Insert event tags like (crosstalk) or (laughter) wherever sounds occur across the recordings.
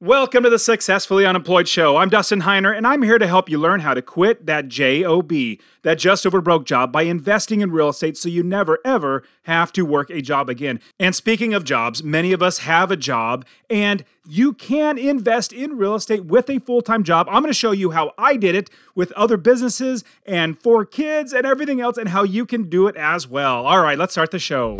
Welcome to the Successfully Unemployed Show. I'm Dustin Heiner, and I'm here to help you learn how to quit that JOB, that just over broke job, by investing in real estate so you never, ever have to work a job again. And speaking of jobs, many of us have a job, and you can invest in real estate with a full time job. I'm going to show you how I did it with other businesses and for kids and everything else, and how you can do it as well. All right, let's start the show.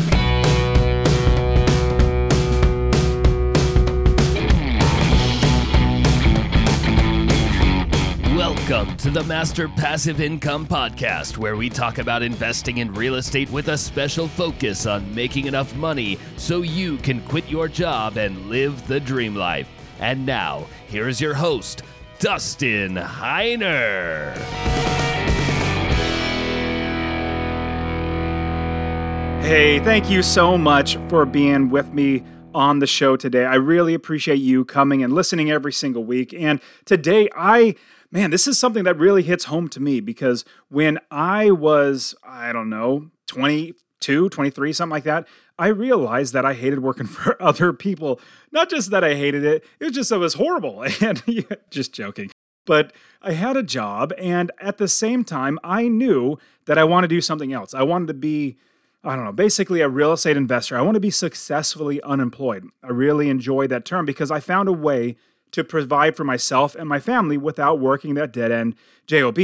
Welcome to the Master Passive Income Podcast, where we talk about investing in real estate with a special focus on making enough money so you can quit your job and live the dream life. And now, here is your host, Dustin Heiner. Hey, thank you so much for being with me on the show today. I really appreciate you coming and listening every single week. And today, I man, this is something that really hits home to me because when I was, I don't know, 22, 23, something like that, I realized that I hated working (laughs) for other people. Not just that I hated it, it was just it was horrible. (laughs) And just joking. But I had a job, and at the same time, I knew that I wanted to do something else. I wanted to be, I don't know, basically a real estate investor. I want to be successfully unemployed. I really enjoy that term because I found a way to provide for myself and my family without working that dead end job.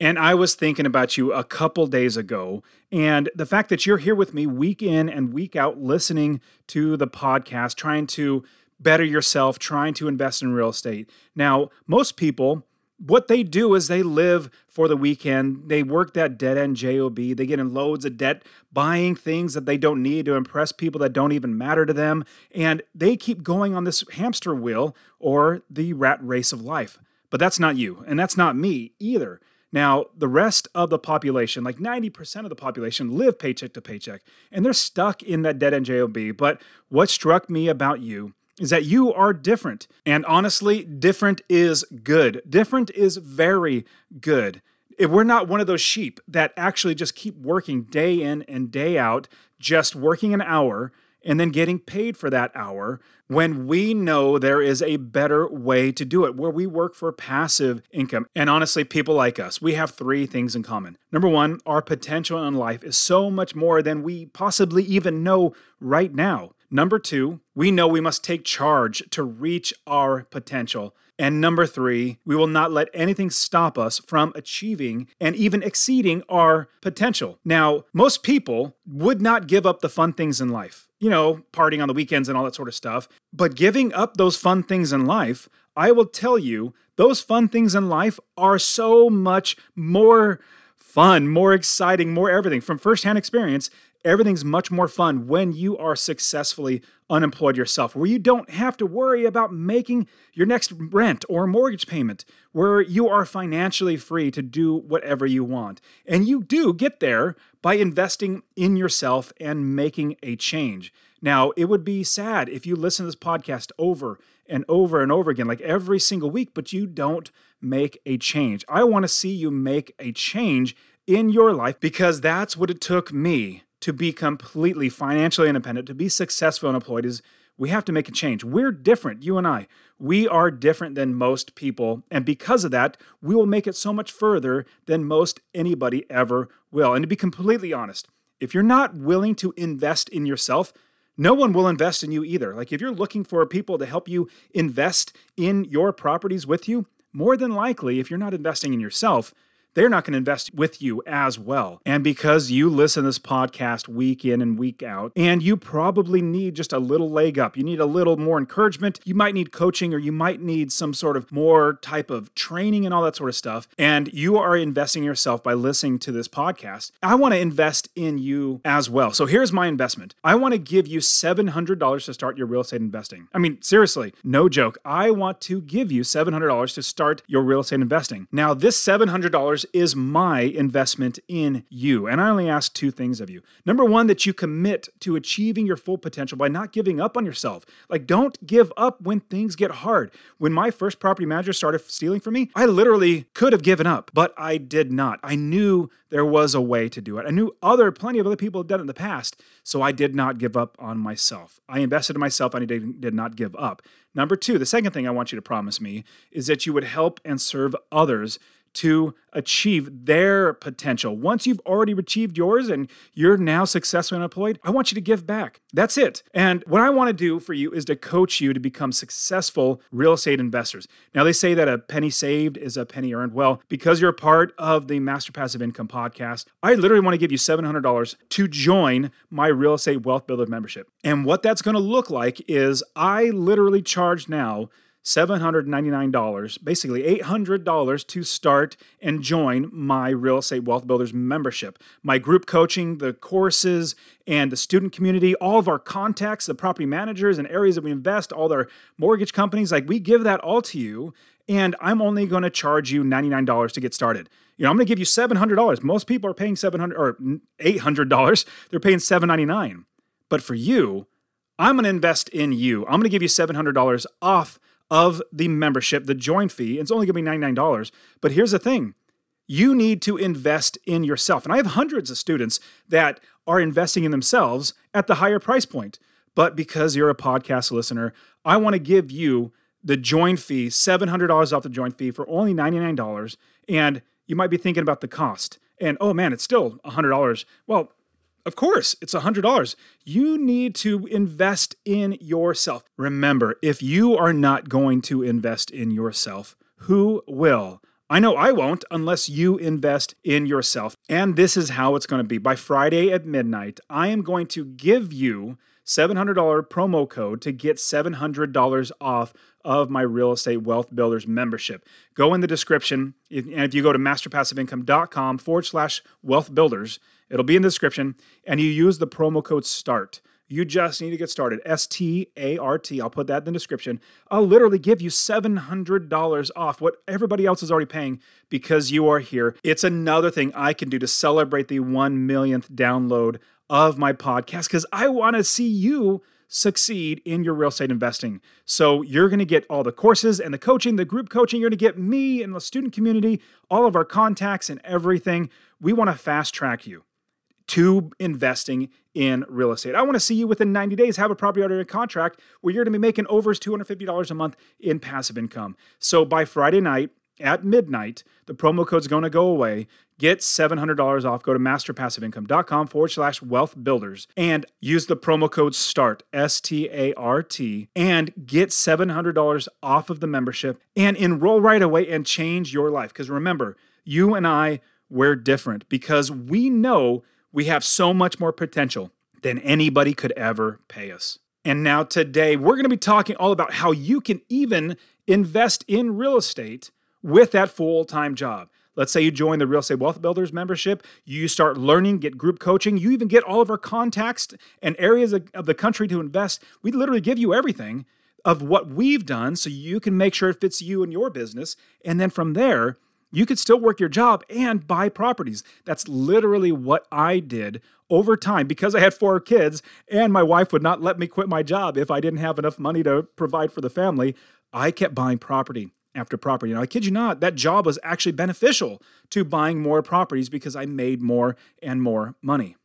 And I was thinking about you a couple days ago, and the fact that you're here with me week in and week out, listening to the podcast, trying to better yourself, trying to invest in real estate. Now, most people what they do is they live for the weekend. They work that dead end job. They get in loads of debt, buying things that they don't need to impress people that don't even matter to them, and they keep going on this hamster wheel or the rat race of life. But that's not you, and that's not me either. Now, the rest of the population, like 90% of the population, live paycheck to paycheck, and they're stuck in that dead end job. But what struck me about you is that you are different. And honestly, different is good. Different is very good. If we're not one of those sheep that actually just keep working day in and day out, just working an hour and then getting paid for that hour when we know there is a better way to do it where we work for passive income. And honestly, people like us, we have three things in common. Number one, our potential in life is so much more than we possibly even know right now. Number two, we know we must take charge to reach our potential. And number three, we will not let anything stop us from achieving and even exceeding our potential. Now, most people would not give up the fun things in life, you know, partying on the weekends and all that sort of stuff. But giving up those fun things in life, I will tell you, those fun things in life are so much more fun, more exciting, more everything from firsthand experience everything's much more fun when you are successfully unemployed yourself, where you don't have to worry about making your next rent or mortgage payment, where you are financially free to do whatever you want. And you do get there by investing in yourself and making a change. Now, it would be sad if you listen to this podcast over and over and over again, like every single week, but you don't make a change. I want to see you make a change in your life because that's what it took me to be completely financially independent, to be successful and employed, is we have to make a change. We're different, you and I. We are different than most people. And because of that, we will make it so much further than most anybody ever will. And to be completely honest, if you're not willing to invest in yourself, no one will invest in you either. Like if you're looking for people to help you invest in your properties with you, more than likely, if you're not investing in yourself, they're not going to invest with you as well. And because you listen to this podcast week in and week out, and you probably need just a little leg up, you need a little more encouragement, you might need coaching, or you might need some sort of more type of training and all that sort of stuff, and you are investing yourself by listening to this podcast, I want to invest in you as well. So here's my investment I want to give you $700 to start your real estate investing. I mean, seriously, no joke. I want to give you $700 to start your real estate investing. Now, this $700 is my investment in you. And I only ask two things of you. Number one, that you commit to achieving your full potential by not giving up on yourself. Like, don't give up when things get hard. When my first property manager started stealing from me, I literally could have given up, but I did not. I knew there was a way to do it. I knew other, plenty of other people had done it in the past, so I did not give up on myself. I invested in myself and I did, did not give up. Number two, the second thing I want you to promise me is that you would help and serve others to achieve their potential. Once you've already achieved yours and you're now successfully unemployed, I want you to give back. That's it. And what I want to do for you is to coach you to become successful real estate investors. Now, they say that a penny saved is a penny earned. Well, because you're a part of the Master Passive Income podcast, I literally want to give you $700 to join my real estate wealth builder membership. And what that's going to look like is I literally charge now $799, basically $800 to start and join my Real Estate Wealth Builders membership. My group coaching, the courses, and the student community, all of our contacts, the property managers and areas that we invest, all their mortgage companies, like we give that all to you. And I'm only going to charge you $99 to get started. You know, I'm going to give you $700. Most people are paying 700 or $800. They're paying 799. But for you, I'm going to invest in you. I'm going to give you $700 off of the membership, the join fee. It's only going to be $99. But here's the thing you need to invest in yourself. And I have hundreds of students that are investing in themselves at the higher price point. But because you're a podcast listener, I want to give you the join fee, $700 off the join fee for only $99. And you might be thinking about the cost. And oh man, it's still $100. Well, of course, it's $100. You need to invest in yourself. Remember, if you are not going to invest in yourself, who will? I know I won't unless you invest in yourself. And this is how it's going to be. By Friday at midnight, I am going to give you $700 promo code to get $700 off of my real estate wealth builders membership. Go in the description. And if you go to masterpassiveincome.com forward slash wealth builders, It'll be in the description, and you use the promo code START. You just need to get started. S T A R T. I'll put that in the description. I'll literally give you $700 off what everybody else is already paying because you are here. It's another thing I can do to celebrate the 1 millionth download of my podcast because I want to see you succeed in your real estate investing. So you're going to get all the courses and the coaching, the group coaching. You're going to get me and the student community, all of our contacts and everything. We want to fast track you to investing in real estate. I want to see you within 90 days have a property under contract where you're going to be making over $250 a month in passive income. So by Friday night at midnight, the promo code's going to go away. Get $700 off. Go to masterpassiveincome.com forward slash wealth builders and use the promo code START, S T A R T, and get $700 off of the membership and enroll right away and change your life. Because remember, you and I, we're different because we know we have so much more potential than anybody could ever pay us. And now, today, we're going to be talking all about how you can even invest in real estate with that full time job. Let's say you join the Real Estate Wealth Builders membership, you start learning, get group coaching, you even get all of our contacts and areas of, the country to invest. We literally give you everything of what we've done so you can make sure it fits you and your business. And then from there, you could still work your job and buy properties. That's literally what I did over time because I had four kids and my wife would not let me quit my job if I didn't have enough money to provide for the family. I kept buying property after property. And I kid you not, that job was actually beneficial to buying more properties because I made more and more money.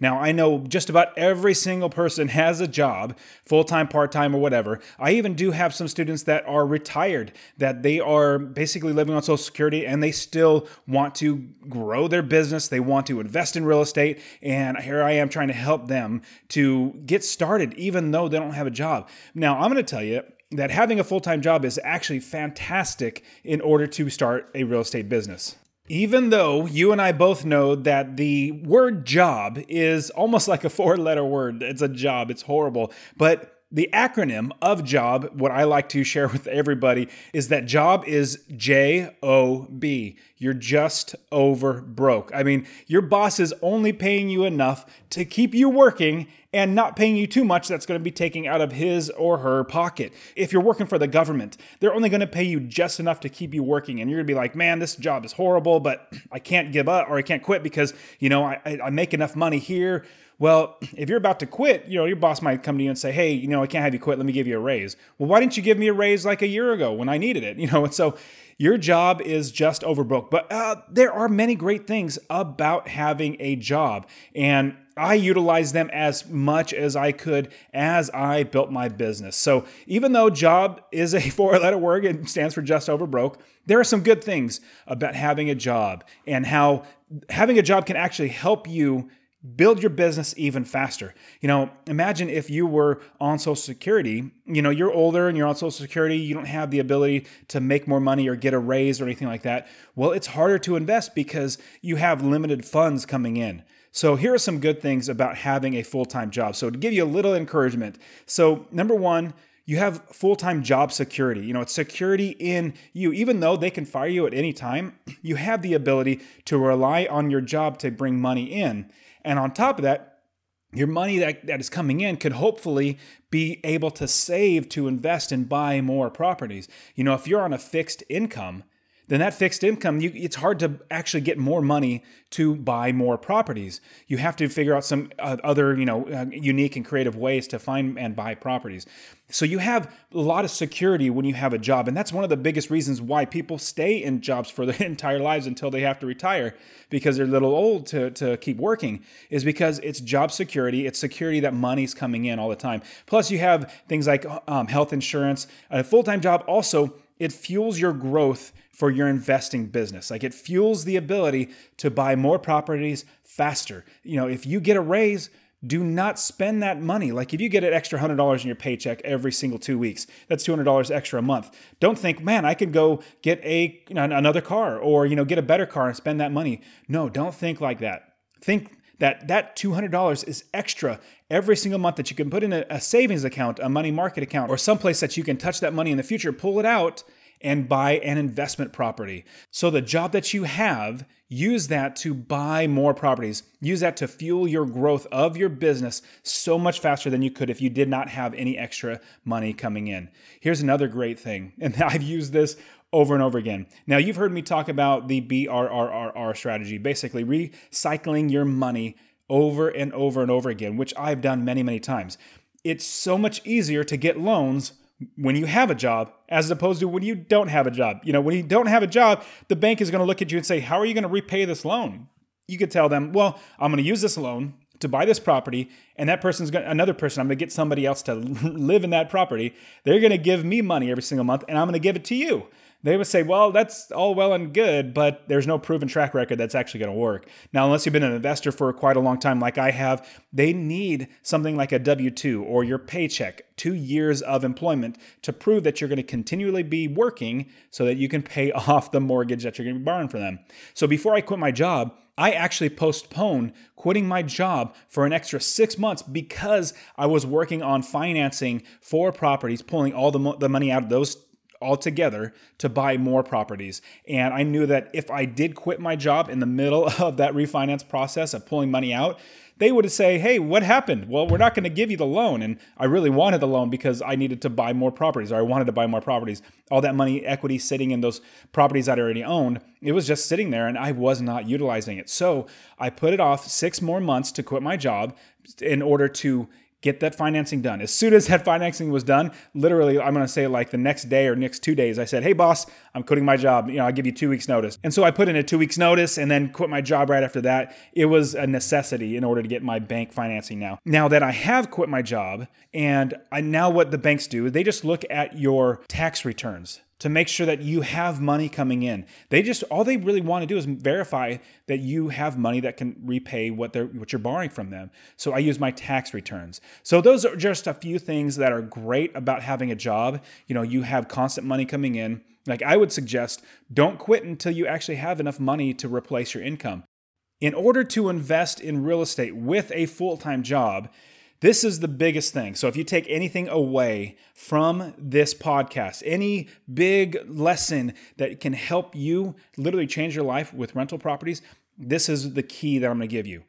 Now, I know just about every single person has a job, full time, part time, or whatever. I even do have some students that are retired, that they are basically living on Social Security and they still want to grow their business. They want to invest in real estate. And here I am trying to help them to get started, even though they don't have a job. Now, I'm going to tell you, that having a full time job is actually fantastic in order to start a real estate business. Even though you and I both know that the word job is almost like a four letter word, it's a job, it's horrible. But the acronym of job, what I like to share with everybody is that job is J O B. You're just over broke. I mean, your boss is only paying you enough to keep you working and not paying you too much that's going to be taking out of his or her pocket. If you're working for the government, they're only going to pay you just enough to keep you working. And you're going to be like, man, this job is horrible, but (clears throat) I can't give up or I can't quit because, you know, I, I make enough money here well, if you're about to quit, you know, your boss might come to you and say, "Hey, you know, I can't have you quit. Let me give you a raise." Well, why didn't you give me a raise like a year ago when I needed it? (laughs) You know, and so your job is just overbooked. But uh, there are many great things about having a job, and I utilized them as much as I could as I built my business. So even though job is a (laughs) four-letter word and stands for just over broke, there are some good things about having a job and how having a job can actually help you build your business even faster. You know, imagine if you were on Social Security, you know, you're older and you're on Social Security, you don't have the ability to make more money or get a raise or anything like that. Well, it's harder to invest because you have limited funds coming in. So, here are some good things about having a full time job. So, to give you a little encouragement, so number one, you have full time job security. You know, it's security in you. Even though they can fire you at any time, (clears throat) you have the ability to rely on your job to bring money in. And on top of that, your money that, that is coming in could hopefully be able to save to invest and buy more properties. You know, if you're on a fixed income, then that fixed income, you, it's hard to actually get more money to buy more properties. You have to figure out some uh, other, you know, uh, unique and creative ways to find and buy properties. So you have a lot of security when you have a job, and that's one of the biggest reasons why people stay in jobs for (laughs) their entire lives until they have to retire because they're a little old to, to keep working. Is because it's job security, it's security that money's coming in all the time. Plus, you have things like um, health insurance. A full time job also it fuels your growth for your investing business. Like it fuels the ability to buy more properties faster. You know, if you get a raise, do not spend that money. Like if you get an extra $100 in your paycheck every single 2 weeks, that's $200 extra a month. Don't think, "Man, I could go get a you know, another car or, you know, get a better car and spend that money." No, don't think like that. Think that that $200 is extra every single month that you can put in a, a savings account, a money market account, or someplace that you can touch that money in the future, pull it out and buy an investment property. So the job that you have, use that to buy more properties. Use that to fuel your growth of your business so much faster than you could if you did not have any extra money coming in. Here's another great thing, (laughs) and I've used this over and over again. Now, you've heard me talk about the BRRRR strategy, basically recycling your money over and over and over again, which I've done many, many times. It's so much easier to get loans when you have a job as opposed to when you don't have a job. You know, when you don't have a job, the bank is going to look at you and say, How are you going to repay this loan? You could tell them, Well, I'm going to use this loan to buy this property, and that person's going another person, I'm going to get somebody else to (laughs) live in that property. They're going to give me money every single month, and I'm going to give it to you they would say, well, that's all well and good, but there's no proven track record that's actually going to work. Now, unless you've been an investor for quite a long time, like I have, they need something like a W 2 or your paycheck, two years of employment to prove that you're going to continually be working so that you can pay (laughs) off the mortgage that you're going to be borrowing from them. So before I quit my job, I actually postponed quitting my job for an extra six months because I was working on financing four properties, pulling all the, mo- the money out of those altogether to buy more properties. And I knew that if I did quit my job in the middle (laughs) of that refinance process of pulling money out, they would say, Hey, what happened? Well, we're not going to give you the loan. And I really wanted the loan because I needed to buy more properties or I wanted to buy more properties. All that money, equity sitting in those properties that I already owned, it was just sitting there and I was not utilizing it. So I put it off six more months to quit my job in order to get that financing done. As soon as that financing was done, literally, I'm going to say like the next day or next two days, I said, "Hey, boss, I'm quitting my job. You know, I'll give you two weeks notice." And so I put in a two weeks notice and then quit my job right after that. It was a necessity in order to get my bank financing. Now, now that I have quit my job, and I now what the banks do, they just look at your tax returns to make sure that you have money coming in. They just all they really want to do is verify that you have money that can repay what they're what you're borrowing from them. So I use my tax returns. So those are just a few things that are great about having a job. You know, you have constant money coming in. Like I would suggest don't quit until you actually have enough money to replace your income. In order to invest in real estate with a full-time job, This is the biggest thing. So if you take anything away from this podcast, any big lesson that can help you literally change your life with rental properties, this is the key that I'm going to give you.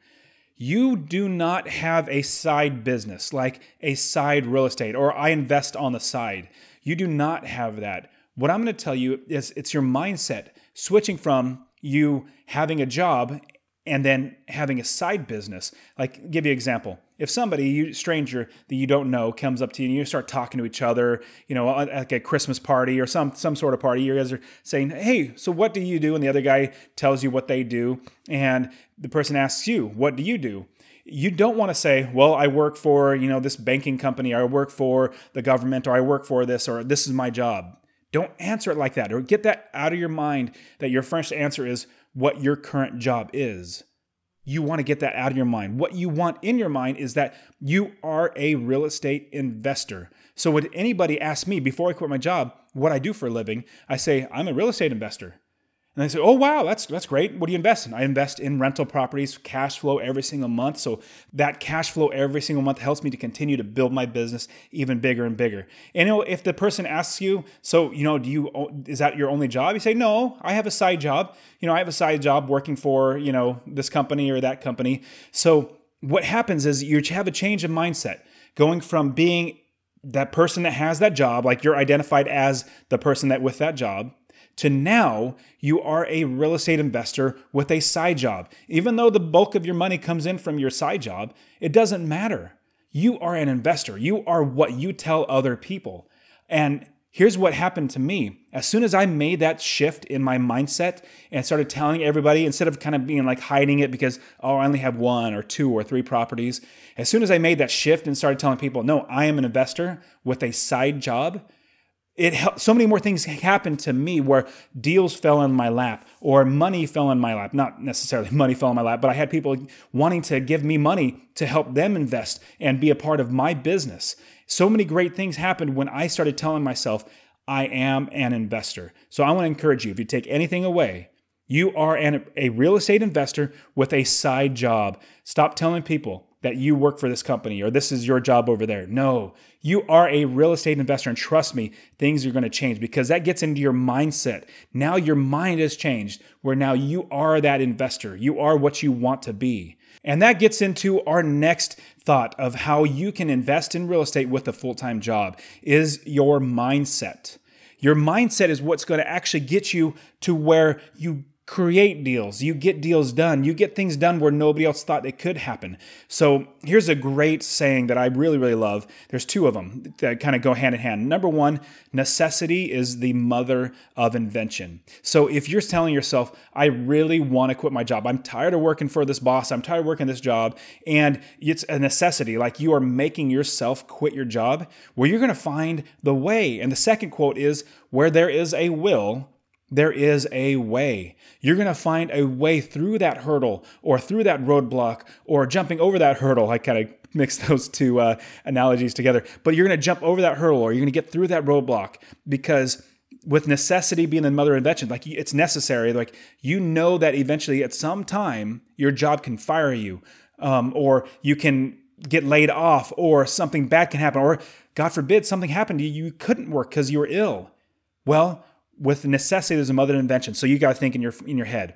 You do not have a side business like a side real estate or I invest on the side. You do not have that. What I'm going to tell you is it's your mindset switching from you having a job and then having a side business. Like, give you an example. If somebody, you stranger that you don't know, comes up to you and you start talking to each other, you know, like a Christmas party or some some sort of party, you guys are saying, "Hey, so what do you do?" And the other guy tells you what they do, and the person asks you, "What do you do?" You don't want to say, "Well, I work for you know this banking company, or I work for the government, or I work for this, or this is my job." Don't answer it like that, or get that out of your mind that your first answer is what your current job is. You want to get that out of your mind. What you want in your mind is that you are a real estate investor. So, would anybody ask me before I quit my job what I do for a living? I say, I'm a real estate investor. And they say, "Oh wow, that's that's great. What do you invest in?" I invest in rental properties, cash flow every single month. So that cash flow every single month helps me to continue to build my business even bigger and bigger. And you know, if the person asks you, "So, you know, do you is that your only job?" You say, "No, I have a side job. You know, I have a side job working for, you know, this company or that company." So what happens is you have a change of mindset, going from being that person that has that job, like you're identified as the person that with that job, to now you are a real estate investor with a side job. Even though the bulk of your money comes in from your side job, it doesn't matter. You are an investor. You are what you tell other people. And here's what happened to me. As soon as I made that shift in my mindset and started telling everybody, instead of kind of being like hiding it because, oh, I only have one or two or three properties, as soon as I made that shift and started telling people, no, I am an investor with a side job, it helped, so many more things happened to me where deals fell in my lap or money fell in my lap. Not necessarily (laughs) money fell in my lap but i had people wanting to give me money to help them invest and be a part of my business. So many great things happened when i started telling myself i am an investor. So i want to encourage you if you take anything away you are an, a real estate investor with a side job. Stop telling people that you work for this company or this is your job over there. No, you are a real estate investor. And trust me, things are going to change because that gets into your mindset. Now your mind has changed where now you are that investor. You are what you want to be. And that gets into our next thought of how you can invest in real estate with a full time job is your mindset. Your mindset is what's going to actually get you to where you create deals. You get deals done. You get things done where nobody else thought it could happen. So here's a great saying that I really, really love. There's two of them that kind of go hand in hand. Number one, necessity is the mother of invention. So if you're telling yourself, I really want to quit my job, I'm tired of working for this boss, I'm tired of working this job, and it's a necessity, like you are making yourself quit your job, well, you're going to find the way. And the second quote is, where there is a will, there is a way. You're going to find a way through that hurdle or through that roadblock or jumping over that hurdle. I kind of mix (laughs) those two uh, analogies together. But you're going to jump over that hurdle or you're going to get through that roadblock because with necessity being the mother of invention, like it's necessary. Like you know that eventually at some time your job can fire you um, or you can get laid off or something bad can happen or God forbid something happened to you. You couldn't work because you were ill. Well, with necessity, there's a mother invention. So you got to think in your in your head.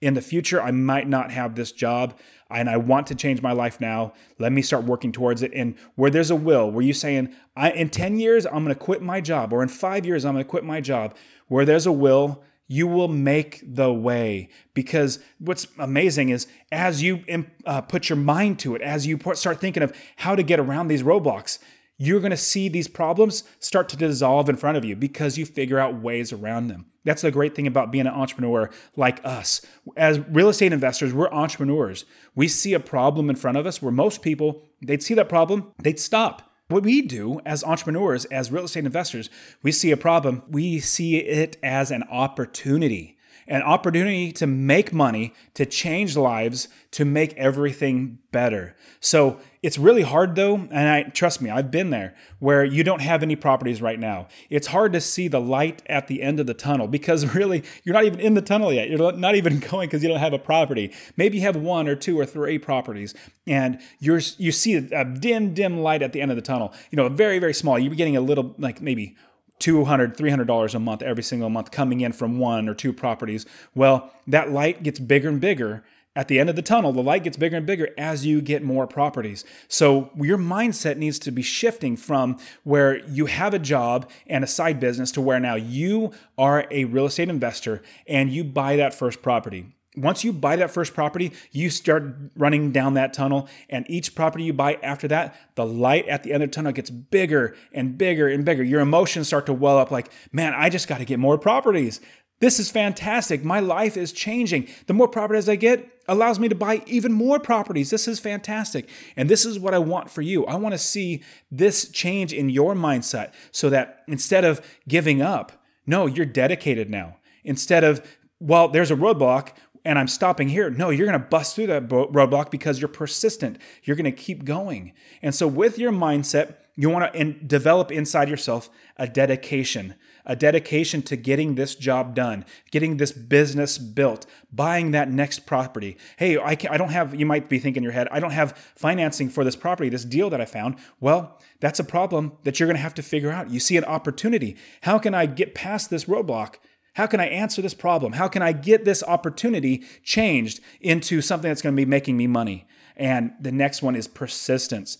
In the future, I might not have this job, and I want to change my life now. Let me start working towards it. And where there's a will, where you saying, I, in 10 years, I'm to quit my job, or in five years, I'm to quit my job. Where there's a will, you will make the way. Because what's amazing is as you uh, put your mind to it, as you start thinking of how to get around these roadblocks, you're going to see these problems start to dissolve in front of you because you figure out ways around them. That's the great thing about being an entrepreneur like us. As real estate investors, we're entrepreneurs. We see a problem in front of us where most people, they'd see that problem, they'd stop. What we do as entrepreneurs, as real estate investors, we see a problem, we see it as an opportunity. An opportunity to make money, to change lives, to make everything better. So it's really hard though, and I trust me, I've been there where you don't have any properties right now. It's hard to see the light at the end of the tunnel because (laughs) really you're not even in the tunnel yet. You're not even (laughs) going because you don't have a property. Maybe you have one or two or three properties, and you're you see a dim, dim light at the end of the tunnel. You know, very, very small. You're getting a little like maybe 200 $300 a month every single month coming in from one or two properties. Well that light gets bigger and bigger. At the end of the tunnel the light gets bigger and bigger as you get more properties. So your mindset needs to be shifting from where you have a job and a side business to where now you are a real estate investor and you buy that first property once you buy that first property, you start running down that tunnel, and each property you buy after that, the light at the end of the tunnel gets bigger and bigger and bigger. Your emotions start to well up like, man, I just got to get more properties. This is fantastic. My life is changing. The more properties I get allows me to buy even more properties. This is fantastic. And this is what I want for you. I want to see this change in your mindset so that instead of giving up, no, you're dedicated now. Instead of, well, there's a roadblock and I'm stopping here. No, you're going to bust through that roadblock because you're persistent. You're going to keep going. And so, with your mindset, you want to in- develop inside yourself a dedication, a dedication to getting this job done, getting this business built, buying that next property. Hey, I, I don't have, you might be thinking in your head, I don't have financing for this property, this deal that I found. Well, that's a problem that you're going to have to figure out. You see an opportunity. How can I get past this roadblock? How can I answer this problem? How can I get this opportunity changed into something that's going to be making me money? And the next one is persistence.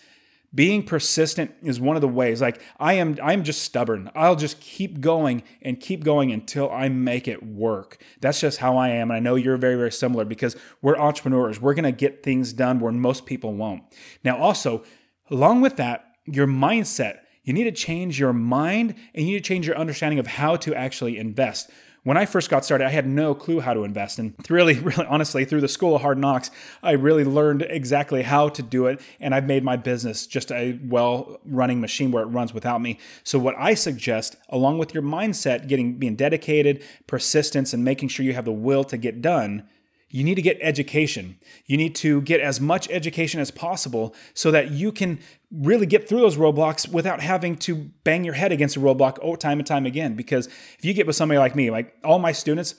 Being persistent is one of the ways. Like I am I'm just stubborn. I'll just keep going and keep going until I make it work. That's just how I am. And I know you're very very similar because we're entrepreneurs. We're going to get things done where most people won't. Now also, along with that, your mindset you need to change your mind and you need to change your understanding of how to actually invest. When I first got started, I had no clue how to invest. And (laughs) really, really honestly, through the school of hard knocks, I really learned exactly how to do it. And I've made my business just a well running machine where it runs without me. So, what I suggest, along with your mindset, getting being dedicated, persistence, and making sure you have the will to get done, you need to get education. You need to get as much education as possible so that you can really get through those roadblocks without having to bang your head against a roadblock time and time again. Because if you get with somebody like me, like all my students,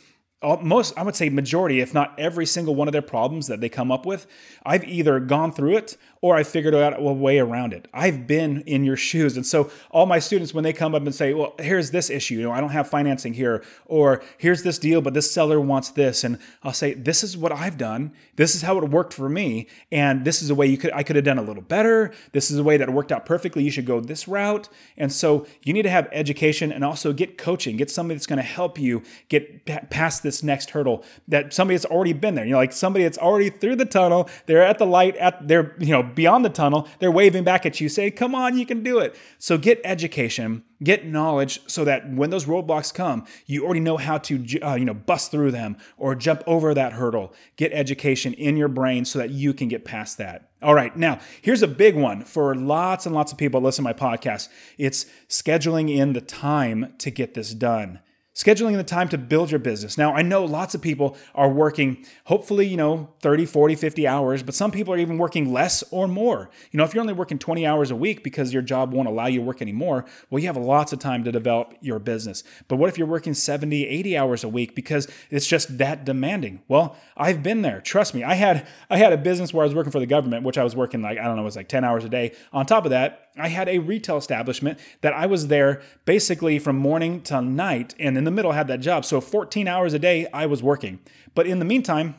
most i would say majority if not every single one of their problems that they come up with i've either gone through it or i figured out a way around it. I've been in your shoes. And so all my students when they come up and say well here's this issue. You know i don't have financing here or here's this deal but this seller wants this. And i'll say this is what i've done. This is how it worked for me. And this is a way you could i could have done a little better. This is a way that worked out perfectly. You should go this route. And so you need to have education and also get coaching. Get somebody that's going to help you get past this next hurdle. That somebody that's already been there. You know, like somebody that's already through the tunnel, they're at the light, at they're you know beyond the tunnel, they're waving back at you, say, "Come on, you can do it." So get education, get knowledge, so that when those roadblocks come, you already know how to uh, you know bust through them or jump over that hurdle. Get education in your brain so that you can get past that. All right, now here's a big one for lots and lots of people listen to my podcast. It's scheduling in the time to get this done scheduling the time to build your business. Now, I know lots of people are working, hopefully, you know, 30, 40, 50 hours, but some people are even working less or more. You know, if you're only working 20 hours a week because your job won't allow you to work anymore, well, you have lots of time to develop your business. But what if you're working 70, 80 hours a week because it's just that demanding? Well, I've been there. Trust me. I had I had a business where I was working for the government, which I was working like, I don't know, it was like 10 hours a day. On top of that, I had a retail establishment that I was there basically from morning till night, and in the middle had that job. So 14 hours a day I was working. But in the meantime,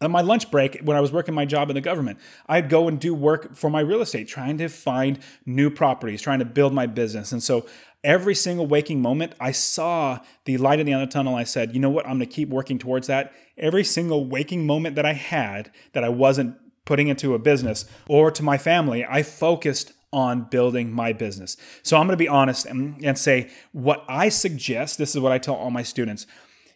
on my lunch break, when I was working my job in the government, I'd go and do work for my real estate, trying to find new properties, trying to build my business. And so every single waking moment, I saw the light at the end of the tunnel. I said, you know what? I'm going to keep working towards that. Every single waking moment that I had that I wasn't putting into a business or to my family, I focused on building my business. So I'm going to be honest and, and say what I suggest. This is what I tell all my students.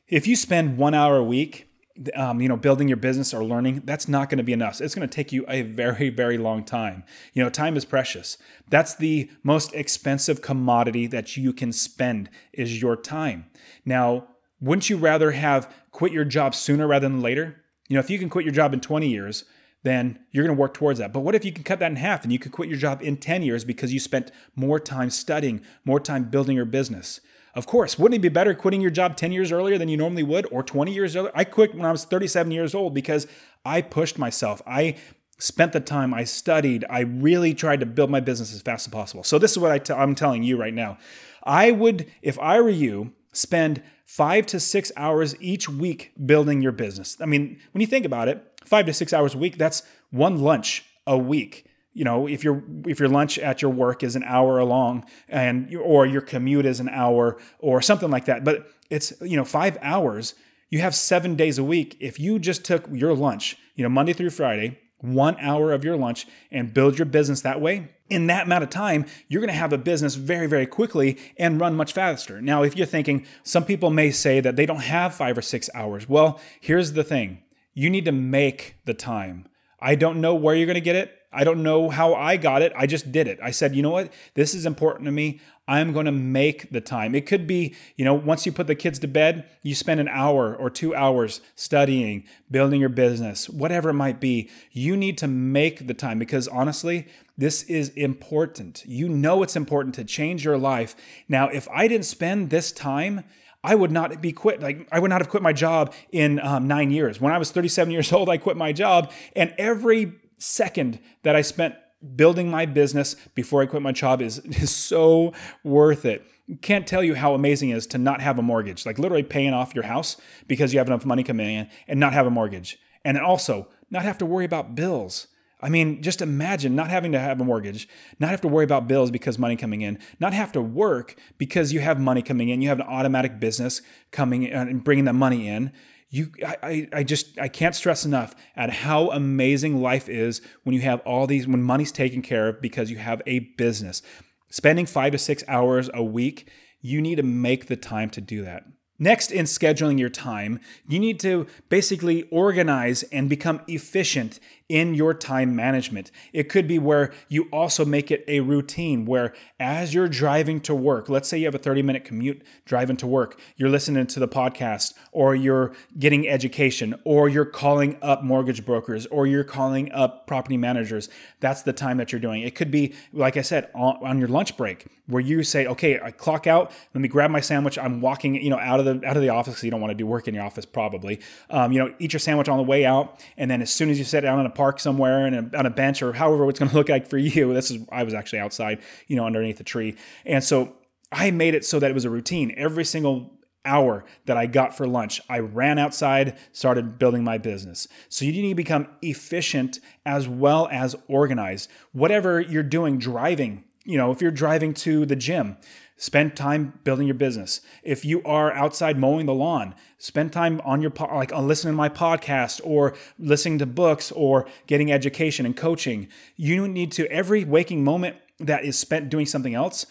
If you spend one hour a week, um, you know, building your business or learning, that's not going to be enough. It's going to take you a very, very long time. You know, time is precious. That's the most expensive commodity that you can spend is your time. Now, wouldn't you rather have quit your job sooner rather than later? You know, if you can quit your job in 20 years, then you're going to work towards that. But what if you can cut that in half and you could quit your job in 10 years because you spent more time studying, more time building your business? Of course, wouldn't it be better quitting your job 10 years earlier than you normally would or 20 years earlier? I quit when I was 37 years old because I pushed myself. I spent the time, I studied, I really tried to build my business as fast as possible. So, this is what i t- I'm telling you right now. I would, if I were you, spend five to six hours each week building your business. I mean, when you think about it, five to six hours a week, that's one lunch a week. You know, if your if your lunch at your work is an hour long, and or your commute is an hour, or something like that, but it's you know five hours. You have seven days a week. If you just took your lunch, you know, Monday through Friday, one hour of your lunch and build your business that way, in that amount of time, you're going to have a business very, very quickly and run much faster. Now, if you're thinking, some people may say that they don't have five or six hours. Well, here's the thing you need to make the time. I don't know where you're going to get it. I don't know how I got it. I just did it. I said, you know what? This is important to me. I'm going to make the time. It could be, you know, once you put the kids to bed, you spend an hour or two hours studying, building your business, whatever it might be. You need to make the time because honestly, this is important. You know it's important to change your life. Now, if I didn't spend this time, I would not be quit. Like I would not have quit my job in um, nine years. When I was 37 years (laughs) old, I quit my job, and every second that I spent building my business before I quit my job is, (laughs) is so worth it. Can't tell you how amazing it is to not have a mortgage, like literally paying off your house because you have enough money coming in and not have a mortgage. And also not have to worry about bills. I mean, just imagine not having to have a mortgage, not have to worry about bills because money coming in, not have to work because you have money coming in. You have an automatic business coming in and bringing that money in you I, I just i can't stress enough at how amazing life is when you have all these when money's taken care of because you have a business spending five to six hours a week you need to make the time to do that Next, in scheduling your time, you need to basically organize and become efficient in your time management. It could be where you also make it a routine where as you're driving to work, let's say you have a 30 minute commute driving to work, you're listening to the podcast or you're getting education or you're calling up mortgage brokers or you're calling up property managers. That's the time that you're doing. It could be, like I said, on, on your lunch break where you say, okay, I clock out, let me grab my sandwich. I'm walking, you know, out of the, out of the office. You don't want to do work in your office probably. Um, you know, eat your sandwich on the way out. And then as soon as you sit down on a park somewhere and on a bench or however it's going (laughs) to look like for you. This is I was actually outside, you know, underneath the tree, and so I made it so that it was a routine. Every single hour that I got for lunch, I ran outside, started building my business. So you need to become efficient as well as organized. Whatever you're doing, driving, you know, if you're driving to the gym, spend time building your business. If you are outside mowing the lawn, spend time on your like on listening to my podcast or listening to books or getting education and coaching. You need to every waking moment that is spent doing something else.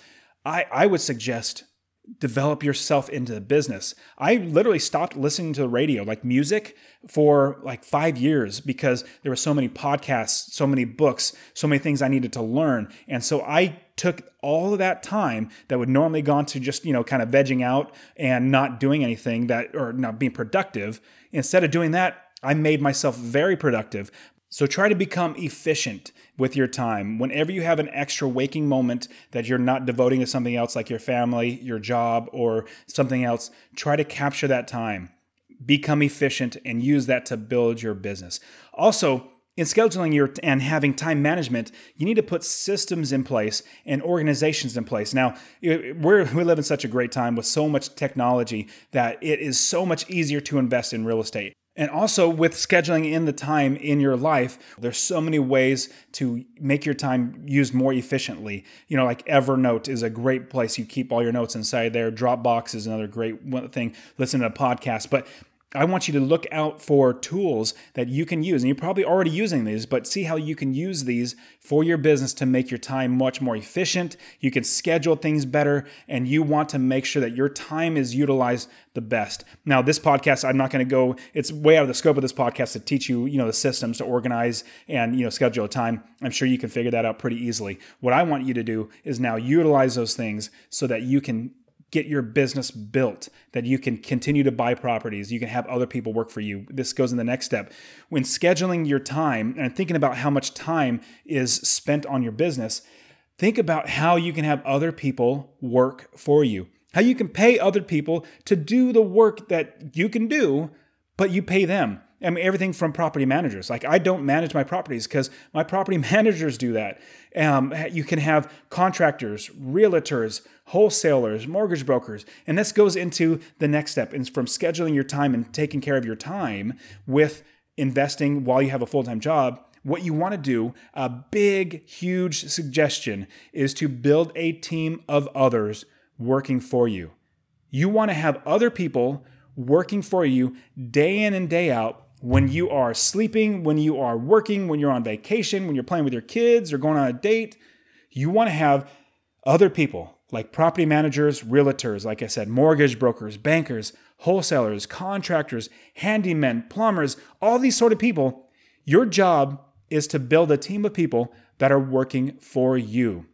I I would suggest develop yourself into the business. I literally stopped listening to the radio, like music, for like five years because there were so many podcasts, so many books, so many things I needed to learn. And so I took all of that time that would normally gone to just you know kind of vegging out and not doing anything that or not being productive instead of doing that i made myself very productive. So try to become efficient with your time. Whenever you have an extra waking moment that you're not devoting to something else like your family your job or something else try to capture that time. Become efficient and use that to build your business. Also in scheduling your and having time management, you need to put systems in place and organizations in place. Now, we're, we live in such a great time with so much technology that it is so much easier to invest in real estate. And also with scheduling in the time in your life, there's so many ways to make your time used more efficiently. You know, like Evernote is a great place. You keep all your notes inside there. Dropbox is another great thing. Listen to a podcast. But I want you to look out for tools that you can use. And you're probably already using these, but see how you can use these for your business to make your time much more efficient. You can schedule things better, and you want to make sure that your time is utilized the best. Now, this podcast, I'm not going to go, it's way out of the scope of this podcast to teach you, you know, the systems to organize and, you know, schedule a time. I'm sure you can figure that out pretty easily. What I want you to do is now utilize those things so that you can get your business built that you can continue to buy properties you can have other people work for you. This goes in the next step. When scheduling your time and thinking about how much time is spent on your business think about how you can have other people work for you. How you can pay other people to do the work that you can do but you pay them I mean, everything from property managers. Like, I don't manage my properties because my property (laughs) managers do that. Um, you can have contractors, realtors, wholesalers, mortgage brokers. And this goes into the next step and from scheduling your time and taking care of your time with investing while you have a full time job. What you want to do, a big, huge suggestion, is to build a team of others working for you. You want to have other people working for you day in and day out when you are sleeping, when you are working, when you're on vacation, when you're playing with your kids or going on a date, you want to have other people like property managers, realtors, like I said, mortgage brokers, bankers, wholesalers, contractors, handymen, plumbers, all these sort of people. Your job is to build a team of people that are working for you.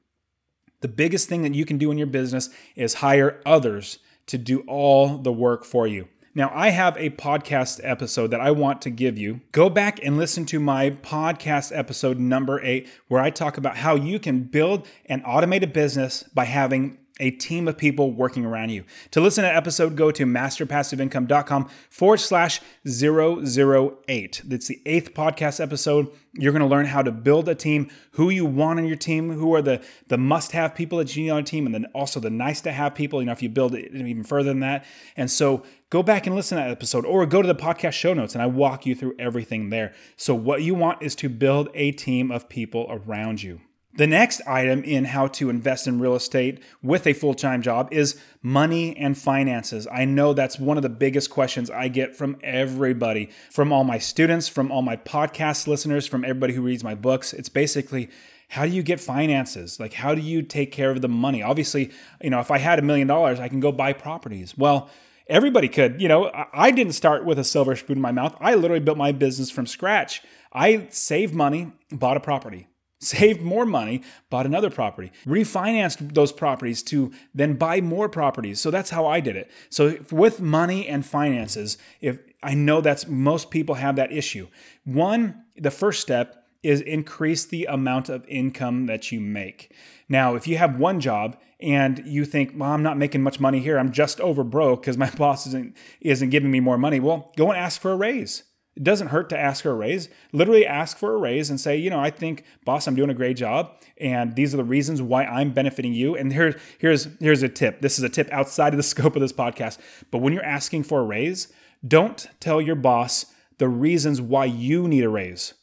The biggest thing that you can do in your business is hire others to do all the work for you. Now, I have a podcast episode that I want to give you. Go back and listen to my podcast episode number eight, where I talk about how you can build an automated business by having a team of people working around you. To listen to episode, go to masterpassiveincome.com forward slash 008. That's the eighth podcast episode. You're going to learn how to build a team, who you want on your team, who are the, the must have people that you need on a team, and then also the nice to have people, you know, if you build it even further than that. And so go back and listen to that episode or go to the podcast show notes and I walk you through everything there. So, what you want is to build a team of people around you. The next item in how to invest in real estate with a full time job is money and finances. I know that's one of the biggest questions I get from everybody, from all my students, from all my podcast listeners, from everybody who reads my books. It's basically, how do you get finances? Like, how do you take care of the money? Obviously, you know, if I had a million dollars, I can go buy properties. Well, everybody could. You know, I didn't start with a silver spoon in my mouth. I literally built my business from scratch. I saved money, bought a property saved more money, bought another property, refinanced those properties to then buy more properties. So that's how I did it. So with money and finances, if I know that's most people have that issue. One, the first step is increase the amount of income that you make. Now, if you have one job and you think, well, I'm not making much money here, I'm just over broke because my (laughs) boss isn't isn't giving me more money, well, go and ask for a raise. It doesn't hurt to ask for a raise. Literally ask for a raise and say, you know, I think, boss, I'm doing a great job, and these are the reasons why I'm benefiting you. And here, here's here's a tip. This is a tip outside of the (laughs) scope of this podcast. But when you're asking for a raise, don't tell your boss the reasons why you need a raise.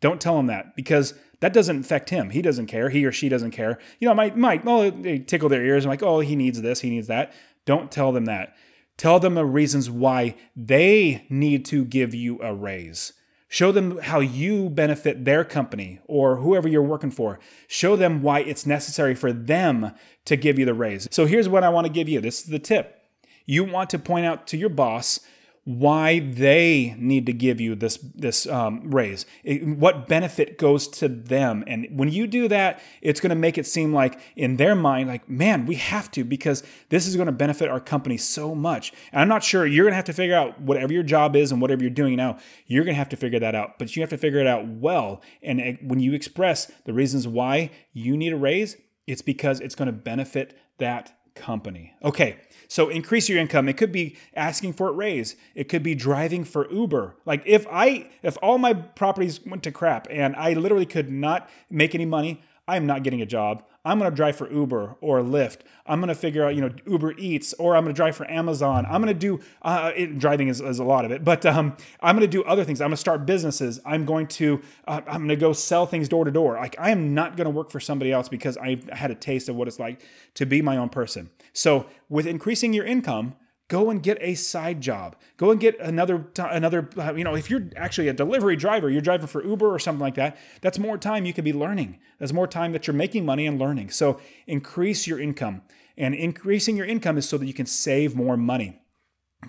Don't tell him that because that doesn't affect him. He doesn't care. He or she doesn't care. You know, might might oh they tickle their ears. I'm like, oh, he needs this, he needs that. Don't tell them that. Tell them the reasons why they need to give you a raise. Show them how you benefit their company or whoever you're working for. Show them why it's necessary for them to give you the raise. So here's what I want to give you. This is the tip. You want to point out to your boss why they need to give you this this um, raise. It, what benefit goes to them? And when you do that it's going to make it seem like in their mind like man we have to because this is going to benefit our company so much. And i'm not sure you're going to have to figure out whatever your job is and whatever you're doing now you're going to have to figure that out. But you have to figure it out well. And when you express the reasons why you need a raise it's because it's going to benefit that company okay so increase your income. It could be asking for a raise. It could be driving for Uber. Like if I if all my properties went to crap and I literally could not make any money, I am not getting a job. I'm going to drive for Uber or Lyft. I'm going to figure out, you know, Uber Eats, or I'm going to drive for Amazon. I'm going to do uh, it, driving is, is, a lot of it, but um, I'm going to do other things. I'm going to start businesses. I'm going to uh, I'm going to go sell things door to door. Like I am not going to work for somebody else because I had a taste of what it's like to be my own person. So with increasing your income, go and get a side job. Go and get another another uh, you know if you're actually a delivery driver you're driving for uber or something like that that's more time you could be learning. That's more time that you're making money and learning. So increase your income. And increasing your income is so that you can save more money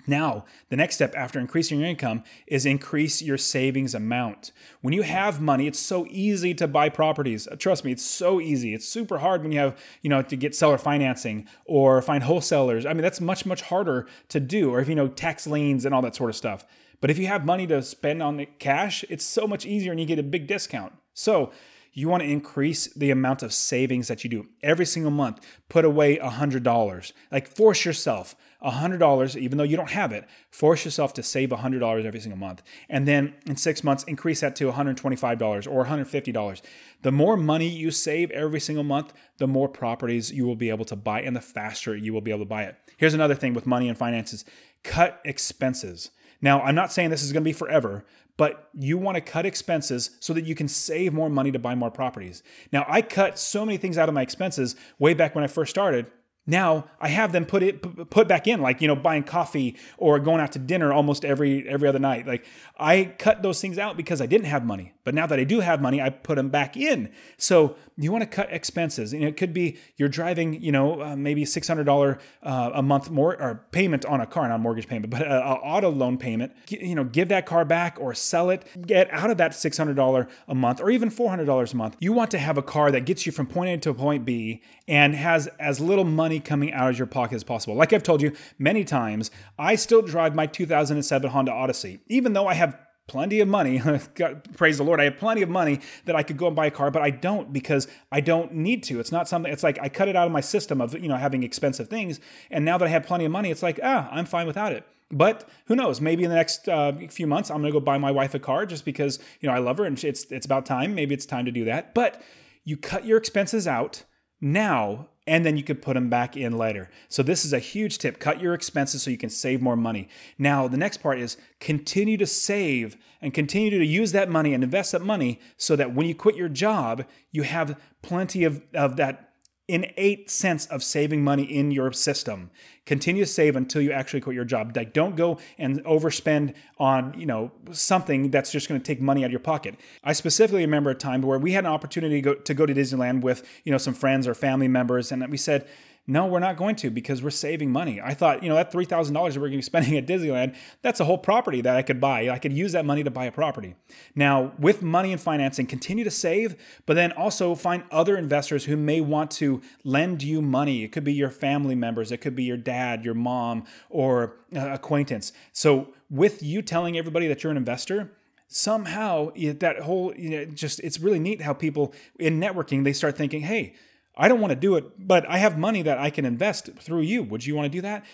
Now, the next step after increasing your income is increase your savings amount. When you have money, it's so easy to buy properties. Uh, trust me, it's so easy. It's super hard when you have, you know, to get seller financing or find wholesalers. I mean, that's much much harder to do or if you know tax liens and all that sort of stuff. But if you have money to spend on the cash, it's so much easier and you get a big discount. So, you want to increase the amount of savings that you do every single month. Put away $100. Like force yourself $100, even though you don't have it, force yourself to save $100 every single month. And then in six months, increase that to $125 or $150. The more money you save every single month, the more properties you will be able to buy and the faster you will be able to buy it. Here's another thing with money and finances cut expenses. Now, I'm not saying this is going to be forever, but you want to cut expenses so that you can save more money to buy more properties. Now, I cut so many things out of my expenses way back when I first started now I have them put it put back in, like you know, buying coffee or going out to dinner almost every every other night. Like I cut those things out because I didn't have money, but now that I do have money, I put them back in. So you want to cut expenses, and it could be you're driving, you know, uh, maybe six hundred dollar uh, a month more or payment on a car, not a mortgage payment, but an auto loan payment. You know, give that car back or sell it. Get out of that six hundred dollar a month or even four hundred dollars a month. You want to have a car that gets you from point A to point B and has as little money coming out of your pocket as possible. Like I've told you many times, I still drive my 2007 Honda Odyssey, even though I have plenty of money. (laughs) God, praise the Lord. I have plenty of money that I could go and buy a car, but I don't because I don't need to. It's not something, it's like I cut it out of my system of, you know, having expensive things. And now that I have plenty of money, it's like, ah, I'm fine without it. But who knows? Maybe in the next uh, few months, I'm going to go buy my wife a car just because, you know, I love her and it's, it's about time. Maybe it's time to do that. But you cut your expenses out now and then you could put them back in later. So this is a huge tip. Cut your expenses so you can save more money. Now, the next part is continue to save and continue to use that money and invest that money so that when you quit your job, you have plenty of, of that innate sense of saving money in your system. Continue to save until you actually quit your job. Like don't go and overspend on, you know, something that's just going to take money out of your pocket. I specifically remember a time where we had an opportunity to go, to go to Disneyland with, you know, some friends or family members and we said, no, we're not going to because we're saving money. I thought, you know, that $3,000 that we're going to be spending at Disneyland, that's a whole property that I could buy. I could use that money to buy a property. Now, with money and financing, continue to save, but then also find other investors who may want to lend you money. It could be your family members, it could be your dad, your mom, or uh, acquaintance. So, with you telling everybody that you're an investor, somehow that whole you know, just it's really neat how people in networking they start thinking hey I don't want to do it, but I have money that I can invest through you. Would you want to do that?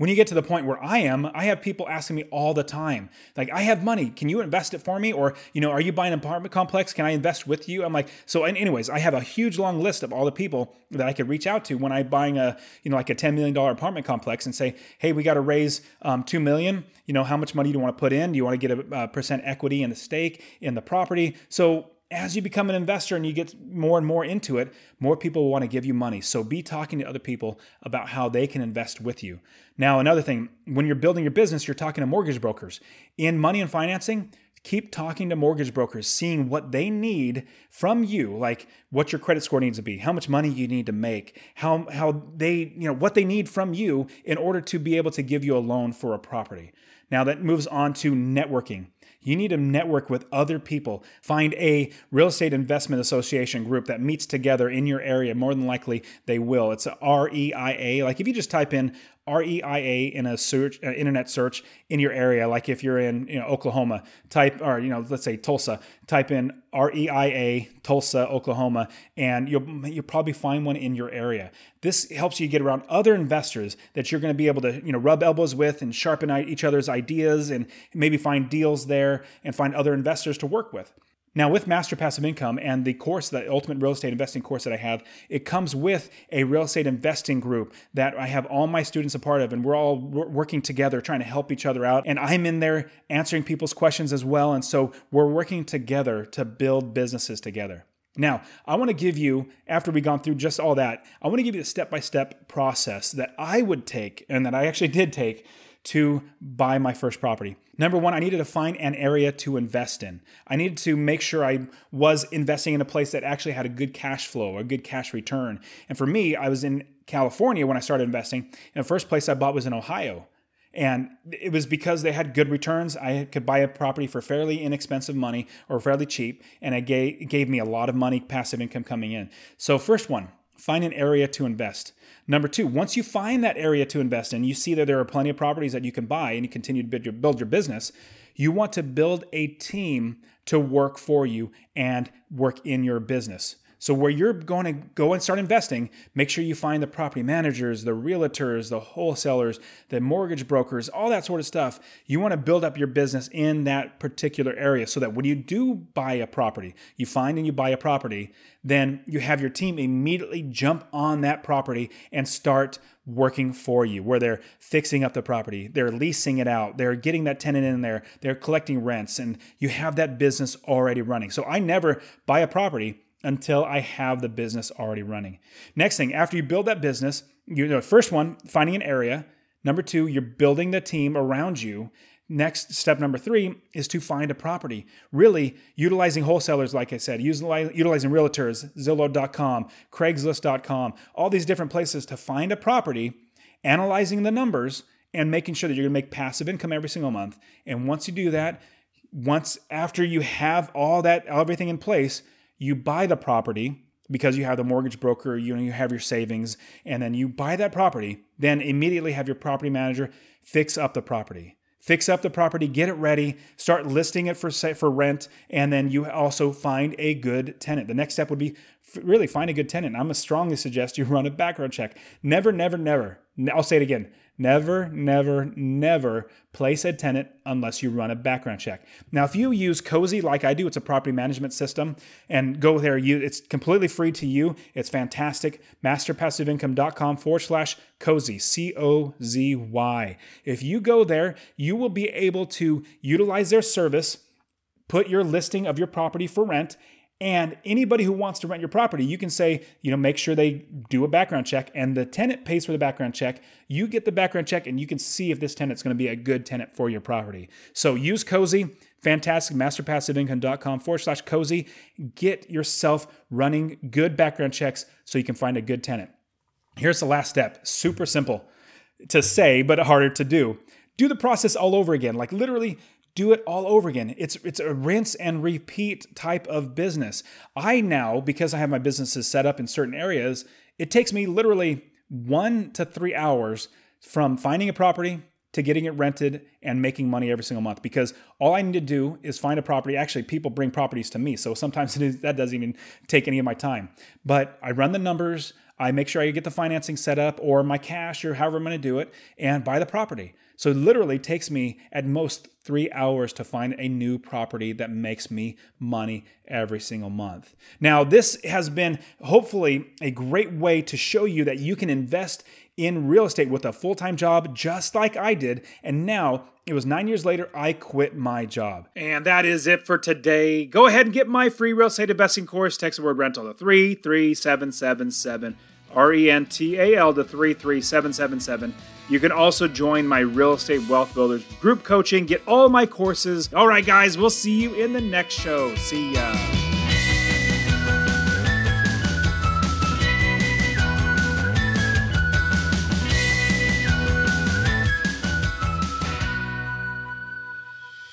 When you get to the point where I am, I have people asking me all the time, like, I have money. Can you invest it for me? Or, you know, are you buying an apartment complex? Can I invest with you? I'm like, so, and anyways, I have a huge long list of all the people that I could reach out to when I'm buying a, you know, like a $10 million apartment complex and say, hey, we got to raise um, 2 million. You know, how much money do you want to put in? Do you want to get a, a percent equity in the stake in the property? So, as you become an investor and you get more and more into it, more people want to give you money. So be talking to other people about how they can invest with you. Now, another thing, when you're building your business, you're talking to mortgage brokers. In money and financing, keep talking to mortgage brokers, seeing what they need from you, like what your credit score needs to be, how much money you need to make, how how they, you know, what they need from you in order to be able to give you a loan for a property. Now that moves on to networking. You need to network with other people. Find a real estate investment association group that meets together in your area. More than likely, they will. It's a REIA. Like if you just type in REIA in a search, uh, internet search in your area, like if you're in you know, Oklahoma, type or you know let's say Tulsa, type in REIA Tulsa, Oklahoma, and you'll you'll probably find one in your area. This helps you get around other investors that you're going to be able to you know rub elbows with and sharpen each other's ideas and maybe find deals there and find other investors to work with. Now, with Master Passive Income and the course, the Ultimate Real Estate Investing course that I have, it comes with a real estate investing group that I have all my students a part of, and we're all working together trying to help each other out. And I'm in there answering people's questions as well. And so we're working together to build businesses together. Now, I want to give you, after we've gone through just all that, I want to give you the step by step process that I would take and that I actually did take to buy my first property. Number one, I needed to find an area to invest in. I needed to make sure I was investing in a place that actually had a good cash flow, a good cash return. And for me, I was in California when I started investing. And the first place I bought was in Ohio. And it was because they had good returns. I could buy a property for fairly inexpensive money or fairly cheap, and it gave, gave me a lot of money, passive income coming in. So, first one, find an area to invest. Number two, once you find that area to invest in, you see that there are plenty of properties that you can buy and you continue to build your, build your business. You want to build a team to work for you and work in your business. So where you're going to go and start investing, make sure you find the property managers, the realtors, the wholesalers, the mortgage brokers, all that sort of stuff. You want to build up your business in that particular area so that when you do buy a property, you find and you buy a property, then you have your team immediately jump on that property and start working for you, where they're fixing up the property, they're leasing it out, they're getting that tenant in there, they're collecting rents, and you have that business already running. So I never buy a property until I have the business already running. Next thing, after you build that business, you know, first one, finding an area. Number two, you're building the team around you. Next step number three is to find a property. Really utilizing wholesalers, like I said, utilizing realtors, Zillow.com, Craigslist.com, all these different places to find a property, analyzing the numbers, and making sure that you're gonna make passive income every single month. And once you do that, once after you have all that, everything in place, you buy the property because you have the mortgage broker, you know, you have your savings, and then you buy that property, then immediately have your property manager fix up the property. Fix up the property, get it ready, start listing it for for rent, and then you also find a good tenant. The next step would be really find a good tenant. I'm gonna strongly suggest you (laughs) run a background check. Never, never, never. I'll say it again. Never, never, never place a tenant unless you run a background check. Now, if you use Cozy like I do, it's a property management system, and go there, you it's completely free to you. It's fantastic. Masterpassiveincome.com forward slash Cozy, C O Z Y. If you go there, you will be able to utilize their service, put your listing of your property for rent, and anybody who wants to rent your property, you can say, you know, make sure they do a background check and the tenant pays for the background check. You get the background check and you can see if this tenant's going to be a good tenant for your property. So use Cozy, fantastic, masterpassiveincome.com forward slash Cozy. Get yourself running good background checks so you can find a good tenant. Here's the last step super simple to say, but harder to do. Do the process all over again. Like literally do it all over again. It's it's a rinse and repeat type of business. I now because I have my businesses set up in certain areas, it takes me literally 1 to 3 hours from finding a property to getting it rented and making money every single month because all I need to do is find a property. Actually, people bring properties to me, so sometimes (laughs) that doesn't even take any of my time. But I run the numbers, I make sure I get the financing set up or my cash or however I'm going to do it and buy the property. So it literally takes me at most three hours to find a new property that makes me money every single month. Now, this has been hopefully a great way to show you that you can invest in real estate with a full time job just like I did. And now it was nine years later, I quit my job. And that is it for today. Go ahead and get my free real estate investing course. Text the word rental to 33777 R E N T A L to 33777. You can also join my Real Estate Wealth Builders group coaching, get all my courses. All right, guys, we'll see you in the next show. See ya.